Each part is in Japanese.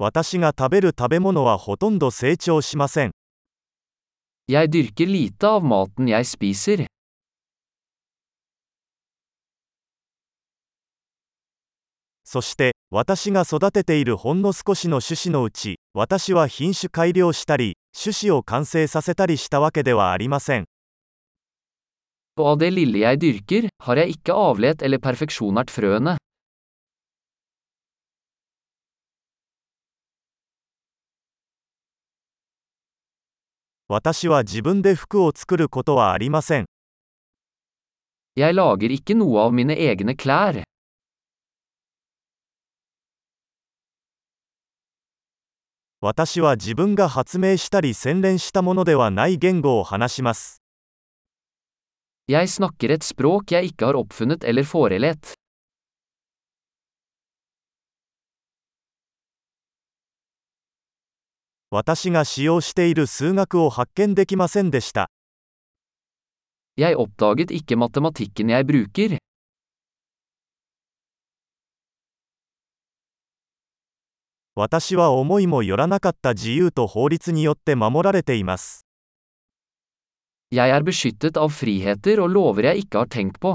私が食べる食べ物はほとんど成長しません。そして私が育てているほんの少しの種子のうち私は品種改良したり種子を完成させたりしたわけではありません。私は自分で服を作ることはありません。Jeg lager ikke noe av mine egne klær. 私は自分が発明したり洗練したものではない言語を話します。Jeg snakker et språk jeg ikke har oppfunnet eller forelett. 私が使用している数学を発見できませんでした。私は思いもよらなかった自由と法律によって守られています。Jeg er beskyttet av friheter og lover jeg ikke har tenkt på.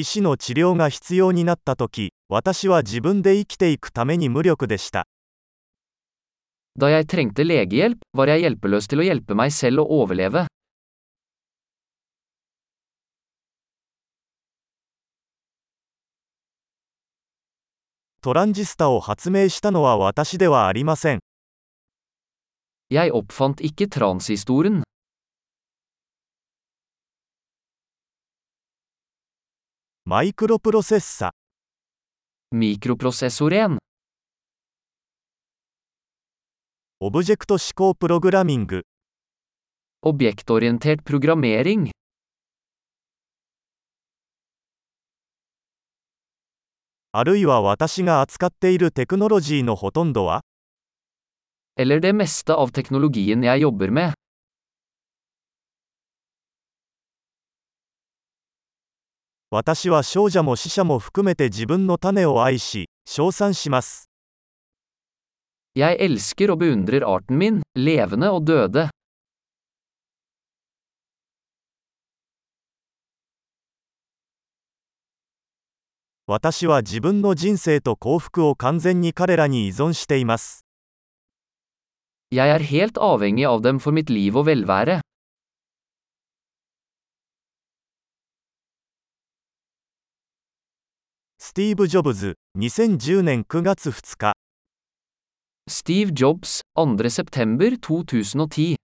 医師の治療が必要になったとき、私は自分で生きていくために無力でした。トランジスタを発明したのは私ではありません。マイクロプロセッサ mikroprosessor オブジェクト指向プログラミング。 objektorientert programmering eller det meste av teknologien jeg jobber med. 私は少者も死者も含めて自分の種を愛し、称賛します。私は自分の人生と幸福を完全に彼らに依存しています。Jeg er helt avhengig av dem for mitt liv og. スティーブ・ジョブズ、2010年9月2日。スティーブ・ジョブズ、アンドレ2 September のティー。